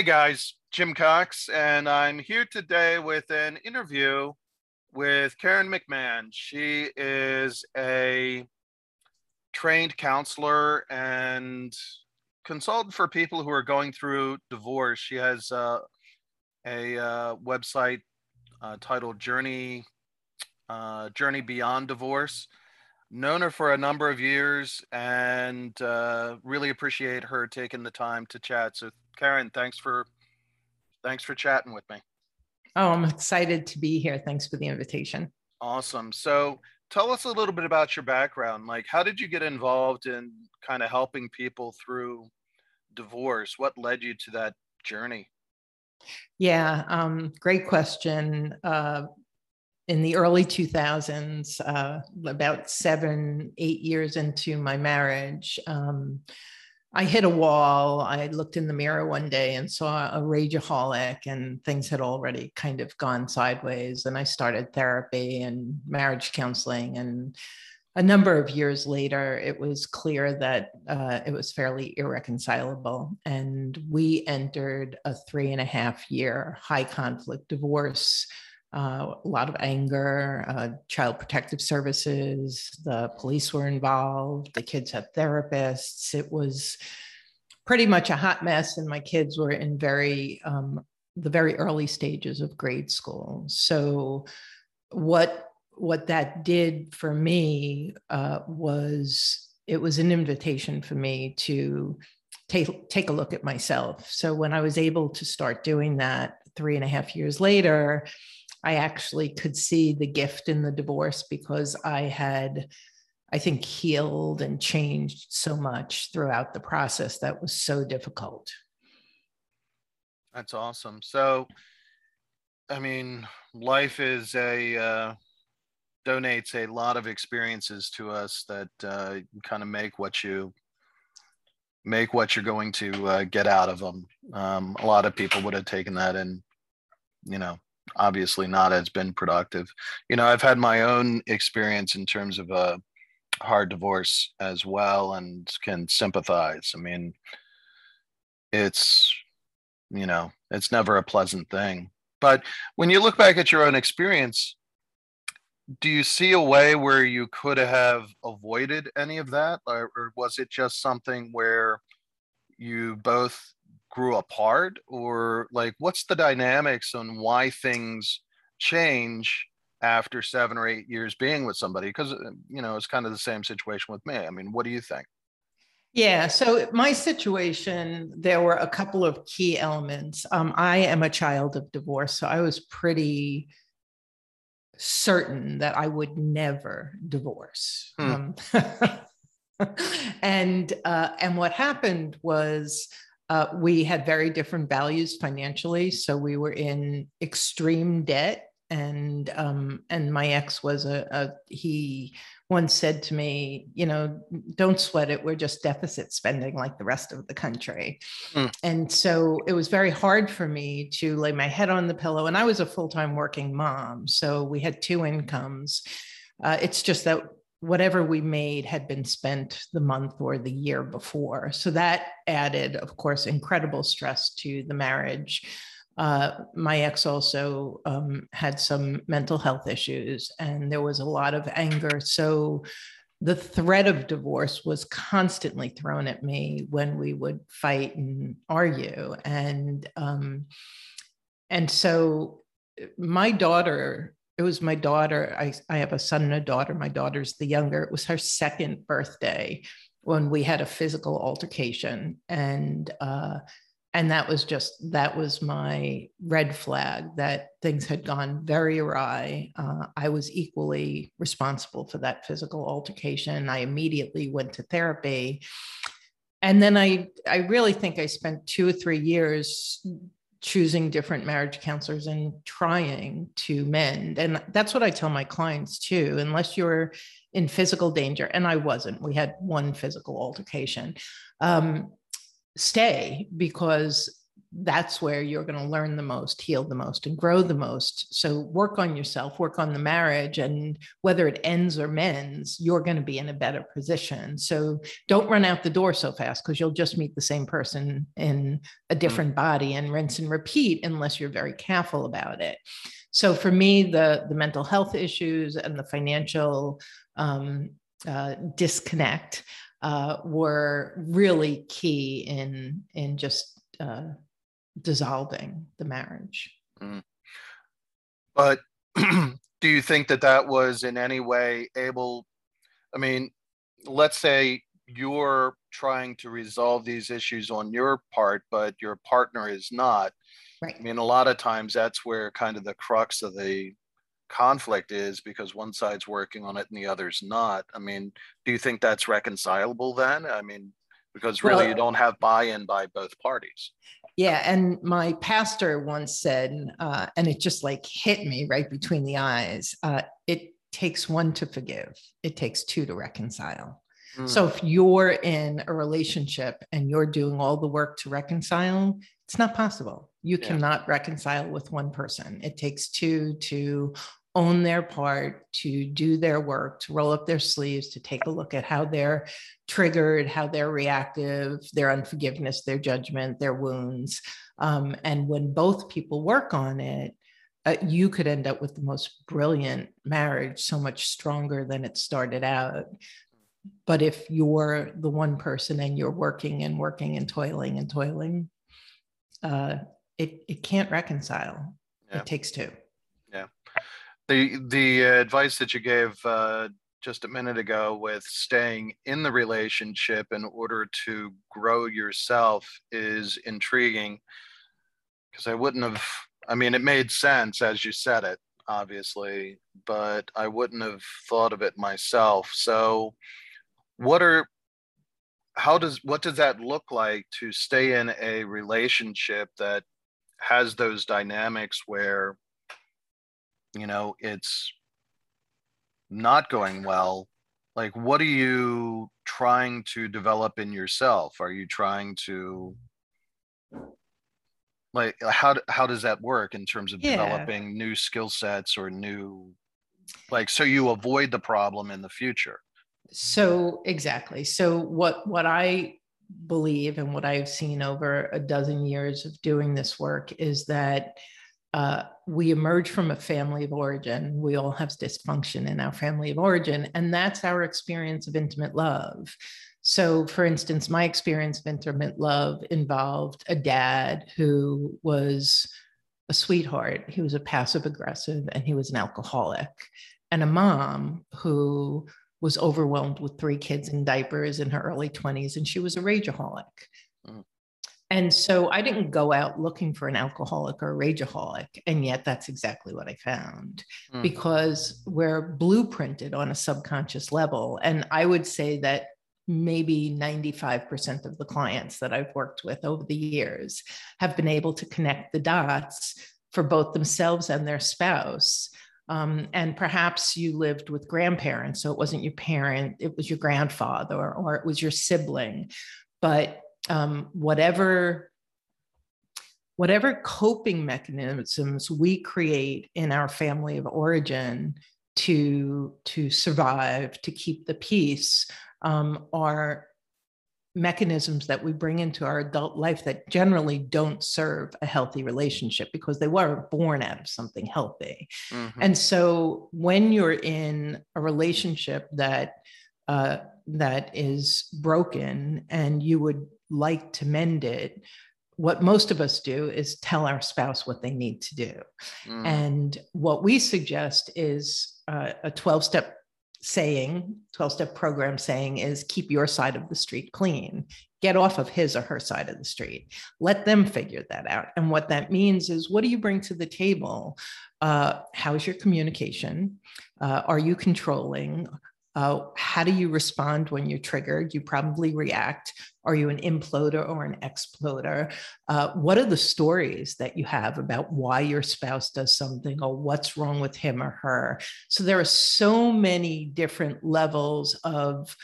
Hey guys, Jim Cox, and I'm here today with an interview with Karen McMahon. She is a trained counselor and consultant for people who are going through divorce. She has uh, a uh, website uh, titled Journey uh, Journey Beyond Divorce. Known her for a number of years and uh, really appreciate her taking the time to chat. So Karen, thanks for thanks for chatting with me. Oh, I'm excited to be here. Thanks for the invitation. Awesome. So tell us a little bit about your background. Like, how did you get involved in kind of helping people through divorce? What led you to that journey? Yeah, um, great question. Uh, in the early 2000s, uh, about seven, eight years into my marriage, um, I hit a wall. I looked in the mirror one day and saw a rageaholic, and things had already kind of gone sideways. And I started therapy and marriage counseling. And a number of years later, it was clear that uh, it was fairly irreconcilable. And we entered a three and a half year high conflict divorce uh, a lot of anger, uh, child protective services, the police were involved, the kids had therapists. It was pretty much a hot mess, and my kids were in very um, the very early stages of grade school. So, what what that did for me uh, was it was an invitation for me to take take a look at myself. So when I was able to start doing that three and a half years later, I actually could see the gift in the divorce because I had, I think, healed and changed so much throughout the process that was so difficult. That's awesome. So, I mean, life is a, uh, donates a lot of experiences to us that uh, kind of make what you make what you're going to uh, get out of them. Um, a lot of people would have taken that and, you know, obviously not as been productive. You know, I've had my own experience in terms of a hard divorce as well and can sympathize. I mean, it's, you know, it's never a pleasant thing. But when you look back at your own experience, do you see a way where you could have avoided any of that? Or, or was it just something where you both grew apart? Or like what's the dynamics on why things change after seven or eight years being with somebody? Because uh, you know it's kind of the same situation with me. I mean what do you think? Yeah so my situation there were a couple of key elements. Um, i am a child of divorce so i was pretty certain that i would never divorce. Hmm. um, and uh, and what happened was uh, we had very different values financially, so we were in extreme debt. And um, and my ex was a, a he once said to me, you know, don't sweat it. We're just deficit spending like the rest of the country. Mm. And so it was very hard for me to lay my head on the pillow. And I was a full time working mom. So we had two incomes. Uh, it's just that whatever we made had been spent the month or the year before. So that added, of course, incredible stress to the marriage. Uh, my ex also um, had some mental health issues, and there was a lot of anger. So the threat of divorce was constantly thrown at me when we would fight and argue, and um, and so my daughter it was my daughter. I, I have a son and a daughter. My daughter's the younger. It was her second birthday when we had a physical altercation. And uh, and that was just that was my red flag that things had gone very awry. Uh, I was equally responsible for that physical altercation. I immediately went to therapy. And then I, I really think I spent two or three years choosing different marriage counselors and trying to mend. And that's what I tell my clients too, unless you're in physical danger. And I wasn't, we had one physical altercation. Um, stay because that's where you're going to learn the most, heal the most, and grow the most. So work on yourself, work on the marriage, and whether it ends or mends, you're going to be in a better position. So don't run out the door so fast because you'll just meet the same person in a mm. different body and rinse and repeat unless you're very careful about it. So for me, the the mental health issues and the financial um, uh, disconnect uh, were really key in in just uh, dissolving the marriage. Mm. But do you think that that was in any way able? I mean, let's say you're trying to resolve these issues on your part, but your partner is not. Right. I mean, a lot of times that's where kind of the crux of the conflict is because one side's working on it and the other's not. I mean, do you think that's reconcilable then? I mean, because really well, you don't have buy-in by both parties. Yeah, and my pastor once said, uh, and it just like hit me right between the eyes. Uh, it takes one to forgive. It takes two to reconcile. Mm. So if you're in a relationship and you're doing all the work to reconcile, it's not possible. You yeah. cannot reconcile with one person. It takes two to own their part, to do their work, to roll up their sleeves, to take a look at how they're triggered, how they're reactive, their unforgiveness, their judgment, their wounds. Um, and when both people work on it, uh, you could end up with the most brilliant marriage, so much stronger than it started out. But if you're the one person and you're working and working and toiling and toiling, uh, it, it can't reconcile. Yeah. It takes two. The the advice that you gave uh, just a minute ago with staying in the relationship in order to grow yourself is intriguing because I wouldn't have. I mean, it made sense as you said it, obviously, but I wouldn't have thought of it myself. So, what are how does what does that look like to stay in a relationship that has those dynamics where you know it's not going well. Like what are you trying to develop in yourself? Are you trying to like how how does that work in terms of yeah. developing new skill sets or new like so you avoid the problem in the future? So exactly. So what what i believe and what i've seen over a dozen years of doing this work is that uh, we emerge from a family of origin. We all have dysfunction in our family of origin, and that's our experience of intimate love. So, for instance, my experience of intimate love involved a dad who was a sweetheart. He was a passive aggressive and he was an alcoholic, and a mom who was overwhelmed with three kids in diapers in her early 20s, and she was a rageaholic. And so I didn't go out looking for an alcoholic or a rageaholic. And yet that's exactly what I found mm. because we're blueprinted on a subconscious level. And I would say that maybe 95% of the clients that I've worked with over the years have been able to connect the dots for both themselves and their spouse. Um, and perhaps you lived with grandparents, so it wasn't your parent, it was your grandfather or, or it was your sibling. But um, whatever whatever coping mechanisms we create in our family of origin to to survive to keep the peace um, are mechanisms that we bring into our adult life that generally don't serve a healthy relationship because they were born out of something healthy mm-hmm. and so when you're in a relationship that uh, that is broken and you would like to mend it, what most of us do is tell our spouse what they need to do. Mm. And what we suggest is uh, a 12 step saying, 12 step program saying is keep your side of the street clean. Get off of his or her side of the street. Let them figure that out. And what that means is what do you bring to the table? Uh, how's your communication? Uh, are you controlling? Uh, how do you respond when you're triggered? You probably react. Are you an imploder or an exploder? Uh, what are the stories that you have about why your spouse does something or what's wrong with him or her? So there are so many different levels of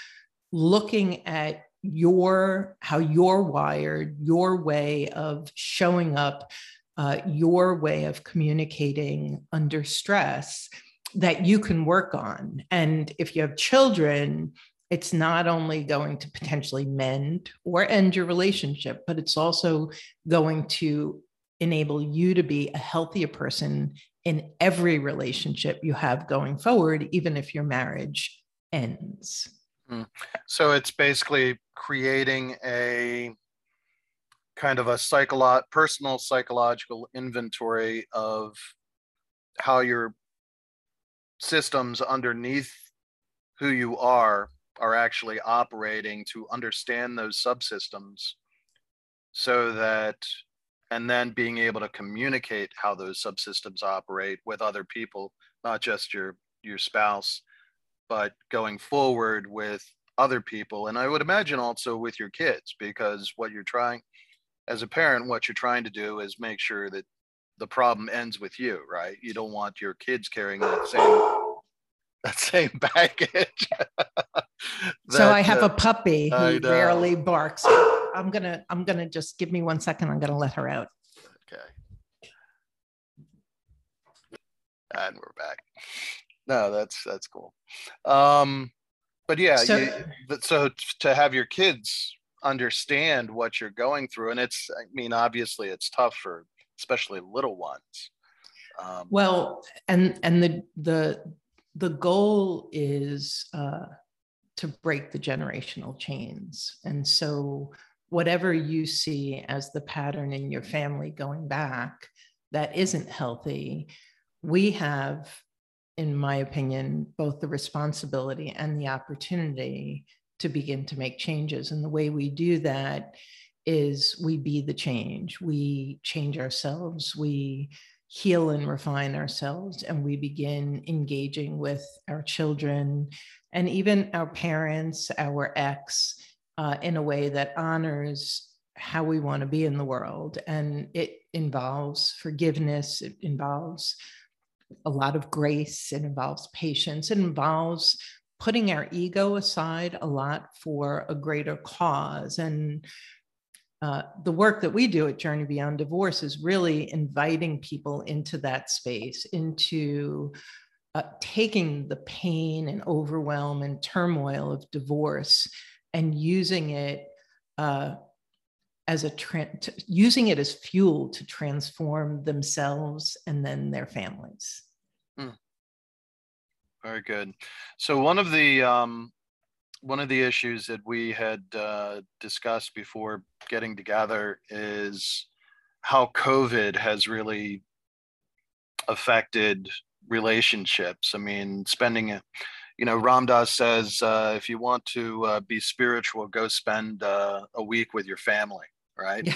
looking at your how you're wired, your way of showing up, uh, your way of communicating under stress that you can work on. And if you have children, it's not only going to potentially mend or end your relationship, but it's also going to enable you to be a healthier person in every relationship you have going forward, even if your marriage ends. Hmm. So it's basically creating a kind of a psycholo- personal psychological inventory of how your systems underneath who you are are actually operating to understand those subsystems so that and then being able to communicate how those subsystems operate with other people not just your your spouse but going forward with other people. And i would imagine also with your kids because what you're trying as a parent what you're trying to do is make sure that the problem ends with you right? You don't want your kids carrying that same that same baggage. That, so i have uh, a puppy who rarely barks. I'm gonna i'm gonna just give me one second. I'm gonna let her out. Okay. And we're back. No that's that's cool. Um but yeah so, you, but so to have your kids understand what you're going through and it's i mean obviously it's tough for especially little ones um, well and and the the the goal is uh, to break the generational chains and so whatever you see as the pattern in your family going back that isn't healthy we have in my opinion, both the responsibility and the opportunity to begin to make changes. And the way we do that is we be the change. We change ourselves. We heal and refine ourselves. And we begin engaging with our children and even our parents, our ex, uh, in a way that honors how we want to be in the world. And it involves forgiveness, it involves a lot of grace, it involves patience, it involves putting our ego aside a lot for a greater cause. And uh, the work that we do at Journey Beyond Divorce is really inviting people into that space, into uh, taking the pain and overwhelm and turmoil of divorce and using it uh, as a tra- using it as fuel to transform themselves and then their families. Hmm. Very good. So one of the um, one of the issues that we had uh, discussed before getting together is how COVID has really affected relationships. I mean, spending it you know, Ram Dass says, uh, if you want to uh, be spiritual, go spend uh, a week with your family right?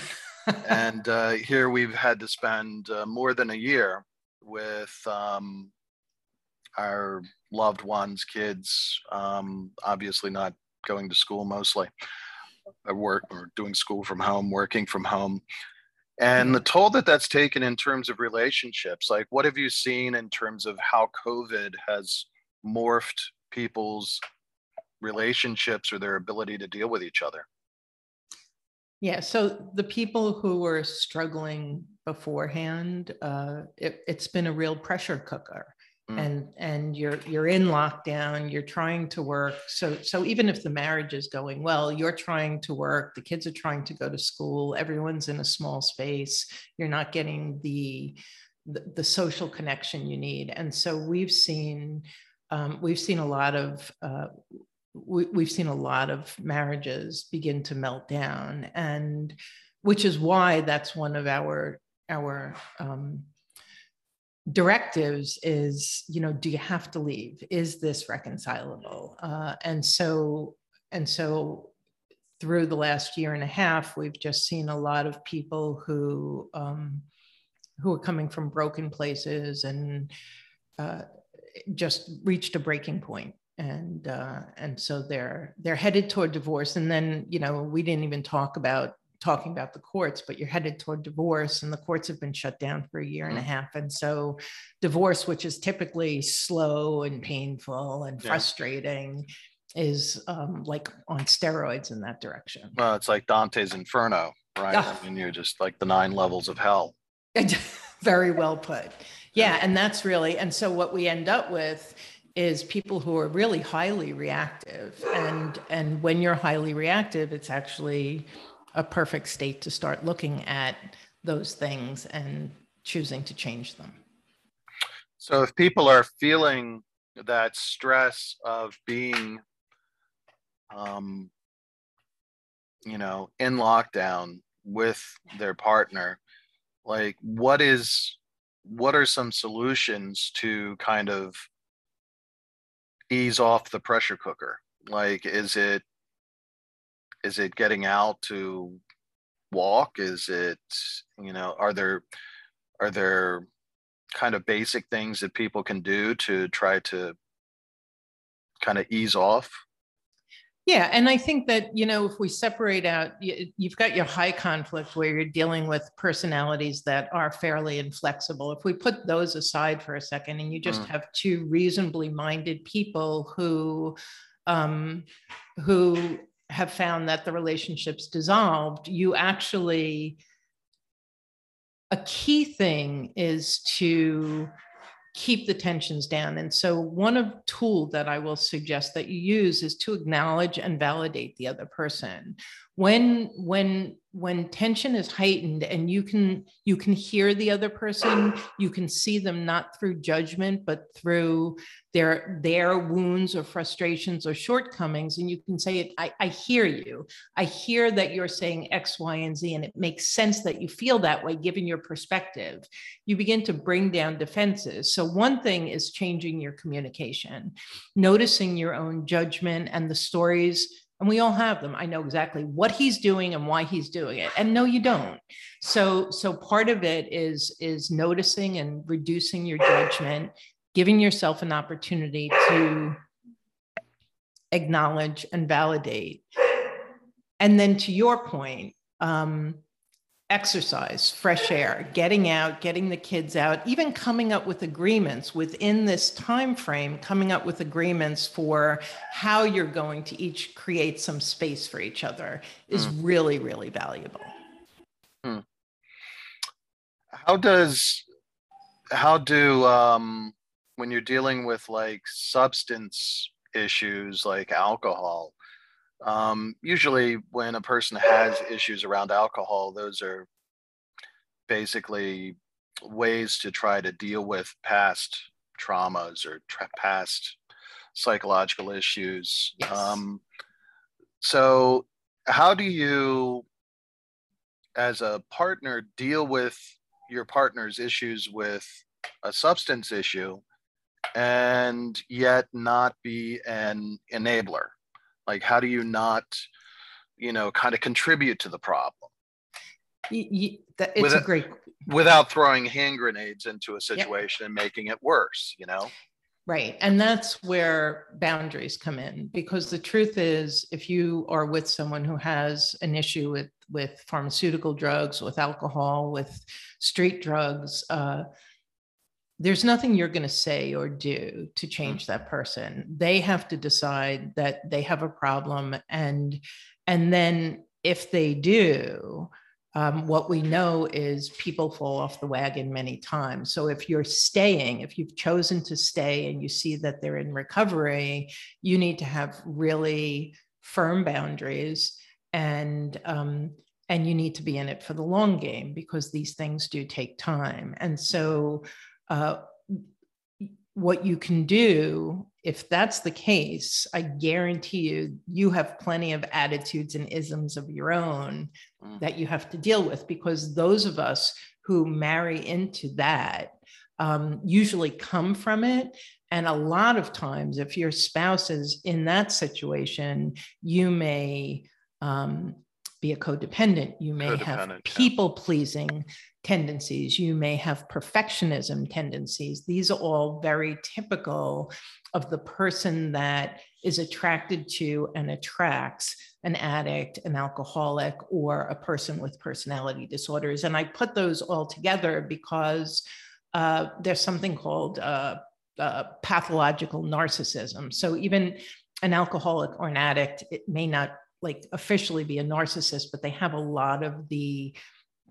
and uh, here we've had to spend uh, more than a year with um, our loved ones, kids, um, obviously not going to school mostly, or work or doing school from home, working from home. And the toll that that's taken in terms of relationships, like what have you seen in terms of how COVID has morphed people's relationships or their ability to deal with each other? Yeah, so the people who were struggling beforehand, uh, it, has been a real pressure cooker, mm. and and you're you're in lockdown. You're trying to work. So so even if the marriage is going well, you're trying to work. The kids are trying to go to school. Everyone's in a small space. You're not getting the the, the social connection you need, and so we've seen. Um, we've seen a lot of uh, we, we've seen a lot of marriages begin to melt down and which is why that's one of our our um, directives is you know do you have to leave? Is this reconcilable? Uh, and so and so through the last year and a half we've just seen a lot of people who um, who are coming from broken places and uh, just reached a breaking point. And uh, and so they're they're headed toward divorce. And then you know we didn't even talk about talking about the courts but you're headed toward divorce and the courts have been shut down for a year and a mm. half and so divorce which is typically slow and painful and frustrating is um, like on steroids in that direction. Well, it's like Dante's Inferno, right? Yeah. I mean, you're just like the nine levels of hell. Very well put. Yeah, and that's really, and so what we end up with is people who are really highly reactive. And and when you're highly reactive, it's actually a perfect state to start looking at those things and choosing to change them. So if people are feeling that stress of being, um, you know, in lockdown with their partner, like what is, what are some solutions to kind of ease off the pressure cooker? Like, is it, is it getting out to walk? Is it, you know, are there, are there kind of basic things that people can do to try to kind of ease off? Yeah, and I think that you know if we separate out, you've got your high conflict where you're dealing with personalities that are fairly inflexible. If we put those aside for a second, and you just mm. have two reasonably minded people who, um, who have found that the relationship's dissolved, you actually a key thing is to keep the tensions down. And so one of tool that I will suggest that you use is to acknowledge and validate the other person when when when tension is heightened and you can you can hear the other person you can see them not through judgment but through their their wounds or frustrations or shortcomings and you can say I, I hear you. I hear that you're saying x y and z and it makes sense that you feel that way given your perspective. You begin to bring down defenses. So one thing is changing your communication noticing your own judgment and the stories and we all have them. I know exactly what he's doing and why he's doing it. And no you don't. So so part of it is is noticing and reducing your judgment giving yourself an opportunity to acknowledge and validate. And then to your point um, exercise, fresh air, getting out, getting the kids out, even coming up with agreements within this time frame, coming up with agreements for how you're going to each create some space for each other is mm. really, really valuable. Hmm. How does how do um, when you're dealing with like substance issues like alcohol um, usually, when a person has issues around alcohol, those are basically ways to try to deal with past traumas or tra- past psychological issues. Yes. Um, so, how do you, as a partner, deal with your partner's issues with a substance issue and yet not be an enabler? Like, how do you not, you know, kind of contribute to the problem? You, that, it's without, a great without throwing hand grenades into a situation yep. and making it worse. You know. Right. And that's where boundaries come in because the truth is if you are with someone who has an issue with with pharmaceutical drugs, with alcohol, with street drugs, uh, there's nothing you're going to say or do to change that person. They have to decide that they have a problem and and then if they do um, what we know is people fall off the wagon many times. So if you're staying if you've chosen to stay and you see that they're in recovery you need to have really firm boundaries and um, and you need to be in it for the long game because these things do take time. And so uh, what you can do, if that's the case, I guarantee you, you have plenty of attitudes and isms of your own mm. that you have to deal with because those of us who marry into that um, usually come from it. And a lot of times, if your spouse is in that situation, you may um, be a codependent. You may have people pleasing tendencies. You may have perfectionism tendencies. These are all very typical of the person that is attracted to and attracts an addict, an alcoholic, or a person with personality disorders. And I put those all together because uh, there's something called uh, uh, pathological narcissism. So even an alcoholic or an addict, it may not like officially be a narcissist, but they have a lot of the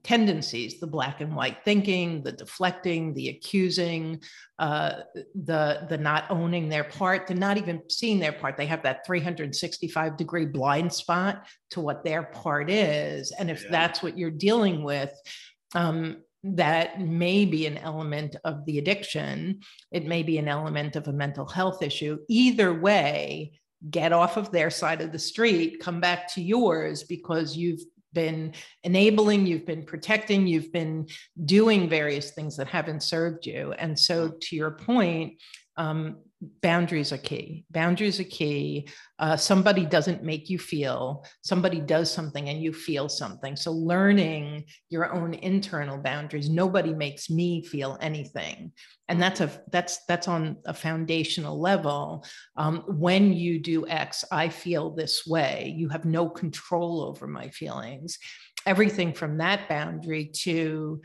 tendencies the black and white thinking the deflecting the accusing uh, the the not owning their part the not even seeing their part. They have that 365 degree blind spot to what their part is. And if yeah. that's what you're dealing with um, that may be an element of the addiction. It may be an element of a mental health issue. Either way get off of their side of the street, come back to yours because you've been enabling, you've been protecting, you've been doing various things that haven't served you. And so, to your point, um, boundaries are key. Boundaries are key. Uh, somebody doesn't make you feel, somebody does something and you feel something. So, learning your own internal boundaries. Nobody makes me feel anything, and that's a that's that's on a foundational level. Um, when you do X, I feel this way. You have no control over my feelings. Everything from that boundary to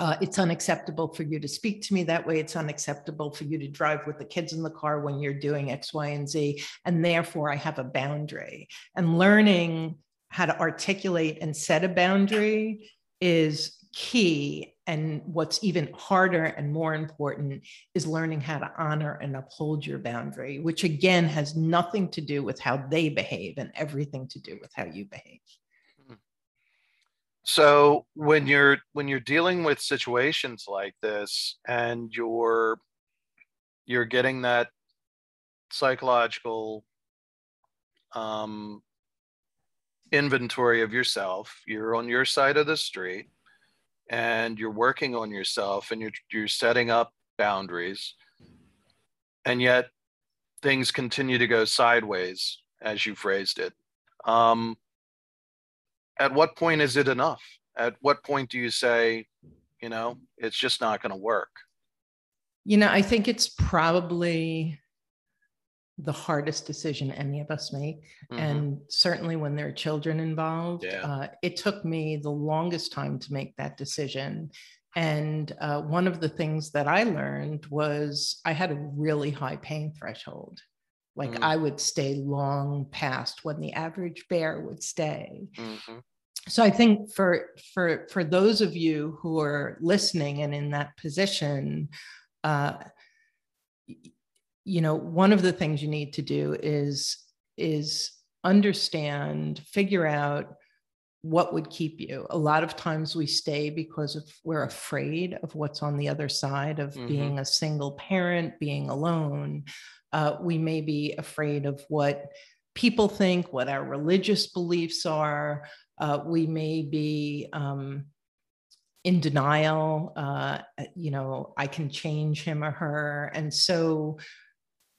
uh, it's unacceptable for you to speak to me that way. It's unacceptable for you to drive with the kids in the car when you're doing X, Y, and Z. And therefore, I have a boundary. And learning how to articulate and set a boundary is key. And what's even harder and more important is learning how to honor and uphold your boundary, which again has nothing to do with how they behave and everything to do with how you behave. So when you're when you're dealing with situations like this and you're you're getting that psychological um, inventory of yourself, you're on your side of the street and you're working on yourself and you're you're setting up boundaries and yet things continue to go sideways as you phrased it um, at what point is it enough? At what point do you say, you know, it's just not going to work? You know, I think it's probably the hardest decision any of us make. Mm-hmm. And certainly when there are children involved, yeah. uh, it took me the longest time to make that decision. And uh, one of the things that I learned was I had a really high pain threshold. Like mm-hmm. I would stay long past when the average bear would stay. Mm-hmm so i think for for for those of you who are listening and in that position uh, you know one of the things you need to do is is understand figure out what would keep you a lot of times we stay because of, we're afraid of what's on the other side of mm-hmm. being a single parent being alone uh, we may be afraid of what people think what our religious beliefs are uh, we may be um, in denial. Uh, you know, I can change him or her. And so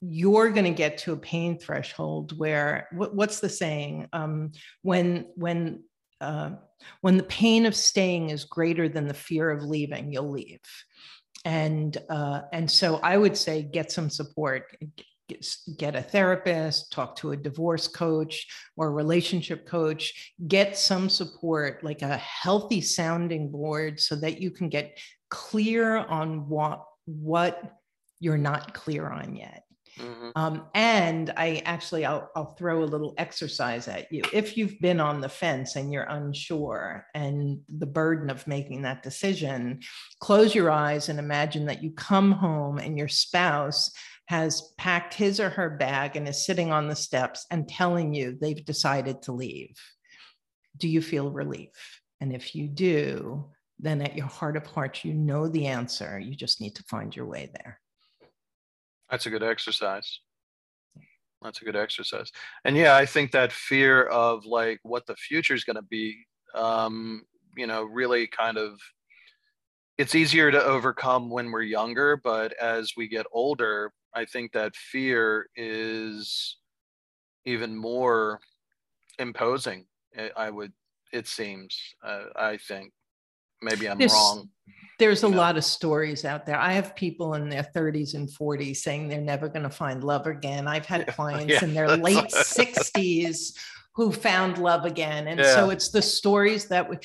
you're going to get to a pain threshold where what, what's the saying? Um, when, when, uh, when the pain of staying is greater than the fear of leaving, you'll leave and uh, and so I would say get some support, get a therapist, talk to a divorce coach or a relationship coach, get some support, like a healthy sounding board so that you can get clear on what what you're not clear on yet. Mm-hmm. Um, and I actually, I'll, I'll throw a little exercise at you. If you've been on the fence and you're unsure and the burden of making that decision, close your eyes and imagine that you come home and your spouse has packed his or her bag and is sitting on the steps and telling you they've decided to leave, do you feel relief? And if you do, then at your heart of hearts, you know the answer. You just need to find your way there. That's a good exercise. That's a good exercise. And yeah, I think that fear of like what the future is going to be, um, you know, really kind of it's easier to overcome when we're younger, but as we get older, I think that fear is even more imposing. Eh, I would, it seems. Uh, I think maybe I'm there's, wrong. There's a know. lot of stories out there. I have people in their 30s and 40s saying they're never going to find love again. I've had clients yeah, in their late 60s who found love again, and yeah. so it's the stories that we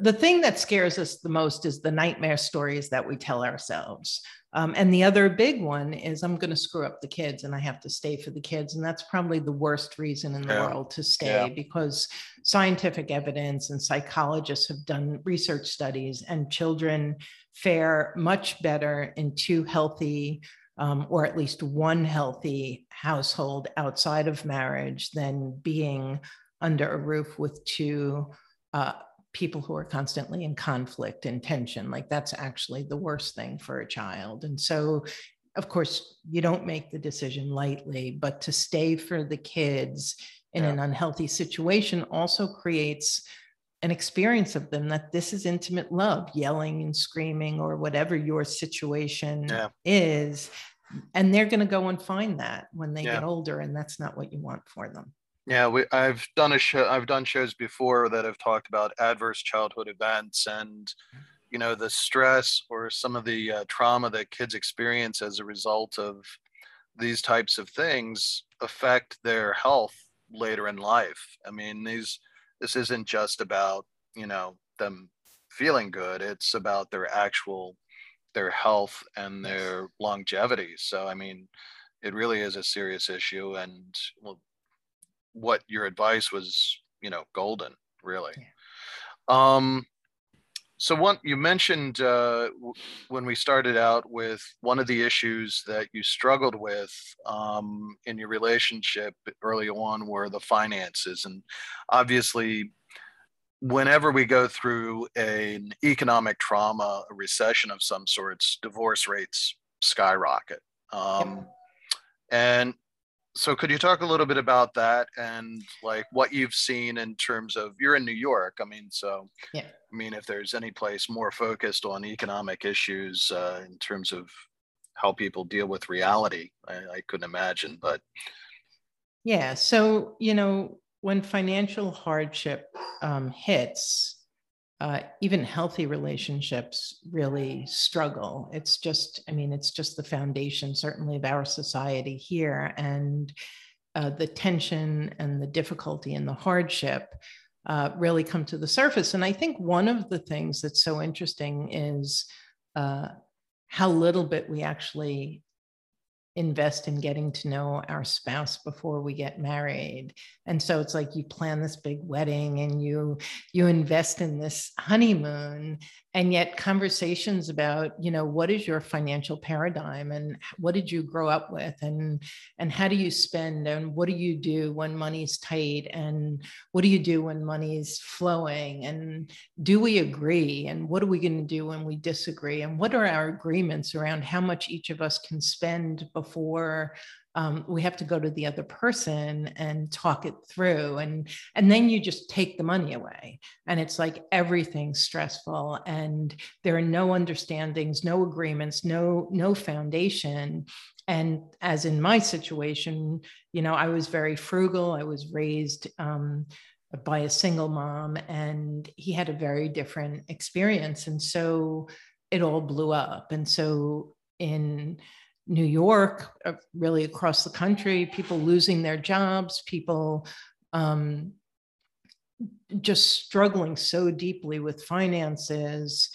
the thing that scares us the most is the nightmare stories that we tell ourselves. Um, and the other big one is I'm going to screw up the kids and I have to stay for the kids. And that's probably the worst reason in the yeah. world to stay yeah. because scientific evidence and psychologists have done research studies, and children fare much better in two healthy um, or at least one healthy household outside of marriage than being under a roof with two uh, people who are constantly in conflict and tension. Like that's actually the worst thing for a child. And so, of course, you don't make the decision lightly, but to stay for the kids in yeah. an unhealthy situation also creates an experience of them that this is intimate love, yelling and screaming, or whatever your situation yeah. is. And they're going to go and find that when they yeah. get older, and that's not what you want for them. Yeah, we, I've done a show. I've done shows before that have talked about adverse childhood events and, you know, the stress or some of the uh, trauma that kids experience as a result of these types of things affect their health later in life. I mean, these this isn't just about you know them feeling good. It's about their actual their health and their longevity. So I mean, it really is a serious issue, and well, what your advice was, you know, golden, really. Yeah. Um, so one you mentioned uh, when we started out with one of the issues that you struggled with um, in your relationship early on were the finances, and obviously, whenever we go through an economic trauma, a recession of some sorts, divorce rates skyrocket. Um, and so could you talk a little bit about that and like what you've seen in terms of you're in New York? I mean, so yeah. I mean, if there's any place more focused on economic issues uh, in terms of how people deal with reality, I, I couldn't imagine. But yeah, so you know, when financial hardship um, hits, uh, even healthy relationships really struggle. It's just, I mean, it's just the foundation, certainly, of our society here. And uh, the tension and the difficulty and the hardship uh, really come to the surface. And I think one of the things that's so interesting is uh, how little bit we actually invest in getting to know our spouse before we get married. And so it's like you plan this big wedding and you you invest in this honeymoon and yet conversations about you know what is your financial paradigm and what did you grow up with and and how do you spend and what do you do when money's tight and what do you do when money's flowing and do we agree and what are we going to do when we disagree and what are our agreements around how much each of us can spend before um, we have to go to the other person and talk it through. And and then you just take the money away. And it's like everything's stressful and there are no understandings no agreements no no foundation. And as in my situation you know i was very frugal. I was raised um, by a single mom and he had a very different experience. And so it all blew up. And so in New York, uh, really across the country, people losing their jobs, people um, just struggling so deeply with finances.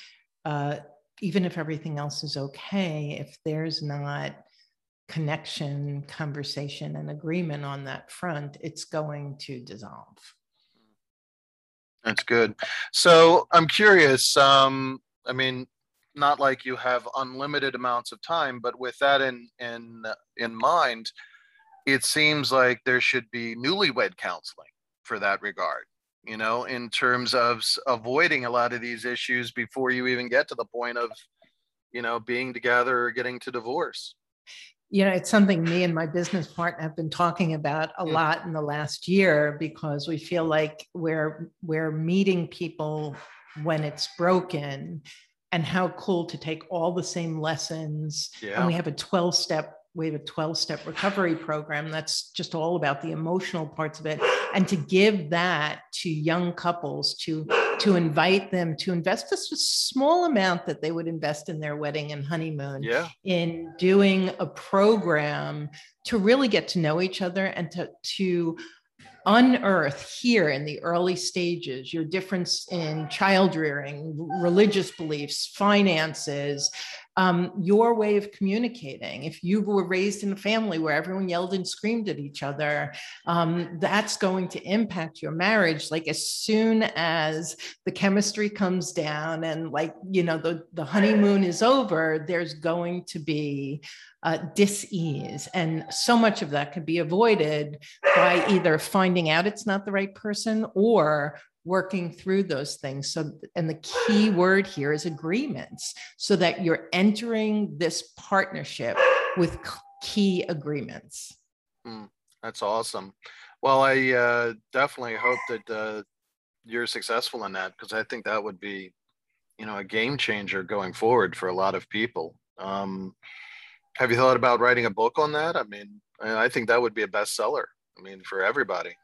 Uh, even if everything else is okay, if there's not connection, conversation, and agreement on that front, it's going to dissolve. That's good. So I'm curious. Um, I mean, not like you have unlimited amounts of time, but with that in in in mind, it seems like there should be newlywed counseling for that regard. You know, in terms of avoiding a lot of these issues before you even get to the point of, you know, being together or getting to divorce. You know, it's something me and my business partner have been talking about a hmm. lot in the last year because we feel like we're we're meeting people when it's broken and how cool to take all the same lessons. Yeah. And we have a 12 step we have a 12 step recovery program that's just all about the emotional parts of it and to give that to young couples to to invite them to invest just a small amount that they would invest in their wedding and honeymoon yeah. in doing a program to really get to know each other and to to unearth here in the early stages your difference in child rearing, religious beliefs, finances, um, your way of communicating. If you were raised in a family where everyone yelled and screamed at each other, um, that's going to impact your marriage. Like as soon as the chemistry comes down and like, you know, the, the honeymoon is over, there's going to be uh, dis-ease. And so much of that could be avoided by either finding out it's not the right person or working through those things. So, and the key word here is agreements so that you're entering this partnership with key agreements. Mm, that's awesome. Well, I uh, definitely hope that uh, you're successful in that because I think that would be, you know, a game changer going forward for a lot of people. Um, have you thought about writing a book on that? I mean, I think that would be a bestseller. I mean, for everybody.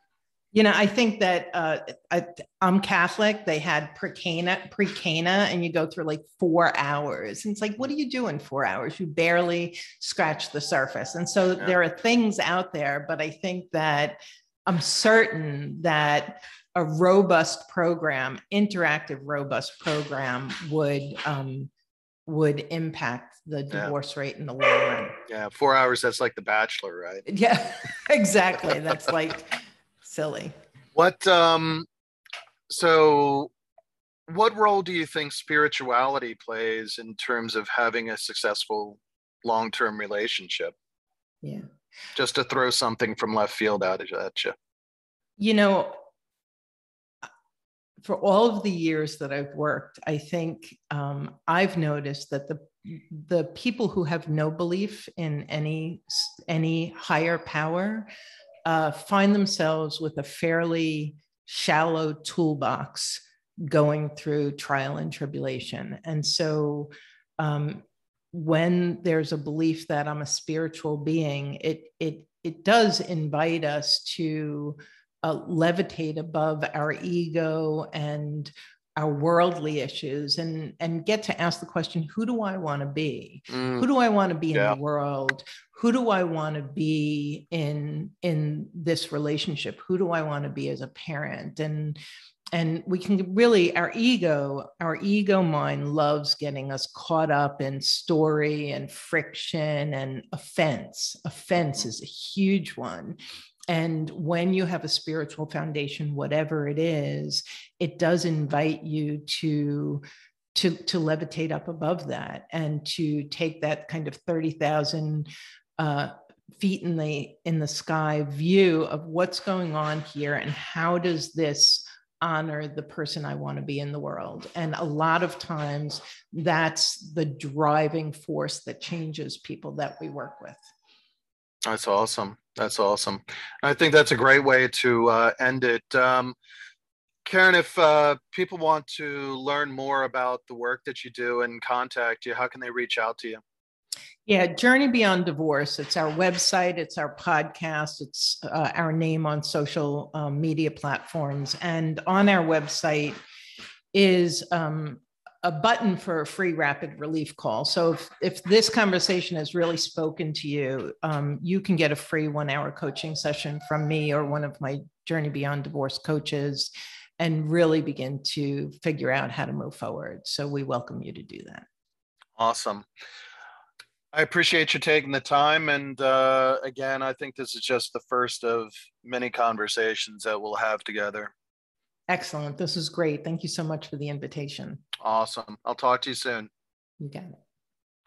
You know, I think that uh, I, am Catholic. They had pre-cana, pre-cana, and you go through like four hours. And it's like, what do you do in four hours? You barely scratch the surface. And so yeah. there are things out there, but I think that I'm certain that a robust program, interactive, robust program would um, would impact the divorce yeah. rate in the long run. Yeah, four hours. That's like The Bachelor, right? Yeah, exactly. that's like silly. What um so what role do you think spirituality plays in terms of having a successful long-term relationship? Yeah. Just to throw something from left field out at you. You know, for all of the years that I've worked, I think um, I've noticed that the the people who have no belief in any any higher power uh, find themselves with a fairly shallow toolbox going through trial and tribulation. And so, um, when there's a belief that I'm a spiritual being, it it it does invite us to uh, levitate above our ego and our worldly issues and and get to ask the question who do i want to be mm. who do i want to be yeah. in the world? Who do i want to be in in this relationship? Who do i want to be as a parent? And and we can really our ego our ego mind loves getting us caught up in story and friction and offense. Offense is a huge one and when you have a spiritual foundation, whatever it is, it does invite you to to to levitate up above that and to take that kind of 30,000 uh, feet in the in the sky view of what's going on here and how does this honor the person I want to be in the world. And a lot of times that's the driving force that changes people that we work with. That's awesome. That's awesome. I think that's a great way to uh, end it. Um, Karen, if uh, people want to learn more about the work that you do and contact you, how can they reach out to you? Yeah, Journey Beyond Divorce. It's our website, it's our podcast, it's uh, our name on social um, media platforms. And on our website is um, a button for a free rapid relief call. So if, if this conversation has really spoken to you, um, you can get a free one hour coaching session from me or one of my Journey Beyond Divorce coaches and really begin to figure out how to move forward. So we welcome you to do that. Awesome. I appreciate you taking the time. And uh, again, I think this is just the first of many conversations that we'll have together. Excellent. This is great. Thank you so much for the invitation. Awesome. I'll talk to you soon. You got it.